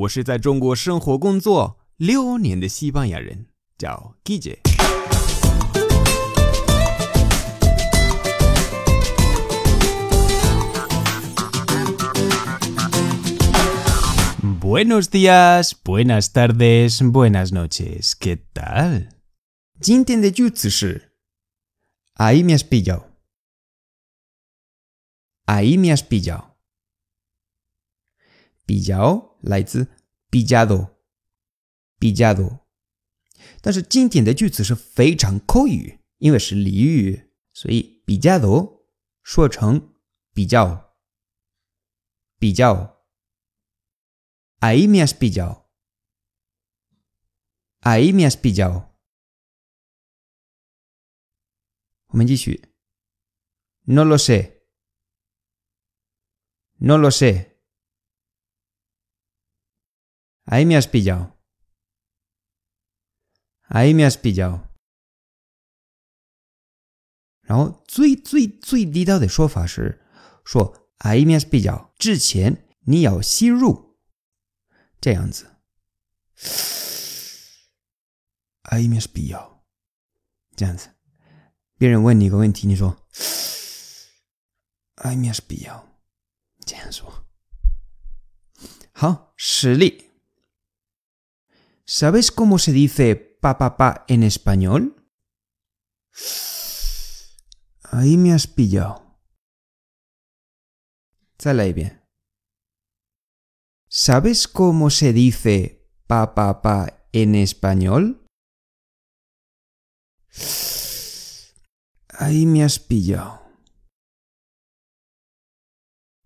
我是在中国生活工作六年的西班牙人，叫 Guille。Buenos días, buenas tardes, buenas noches. ¿Qué tal? 今天的句子是 Ahí me has pillado. Ahí me has pillado. 比较来自比加多，比加多。但是经典的句子是非常口语，因为是俚语，所以比加多说成比较，比较。Ahí me has pillado. Ahí me has pillado. 我们继续。No lo sé. No lo sé. Ahí me has pillado. Ahí me has pillado. 然后最最最地道的说法是说 ahí me has pillado 之前你要吸入，这样子。ahí me has pillado 这样子。别人问你一个问题，你说 ahí me has pillado 这样说。好，实例。¿Sabes cómo se dice pa pa pa en español? Ahí me has pillado. bien. ¿Sabes cómo se dice pa pa pa en español? Ahí me has pillado.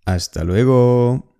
Hasta luego.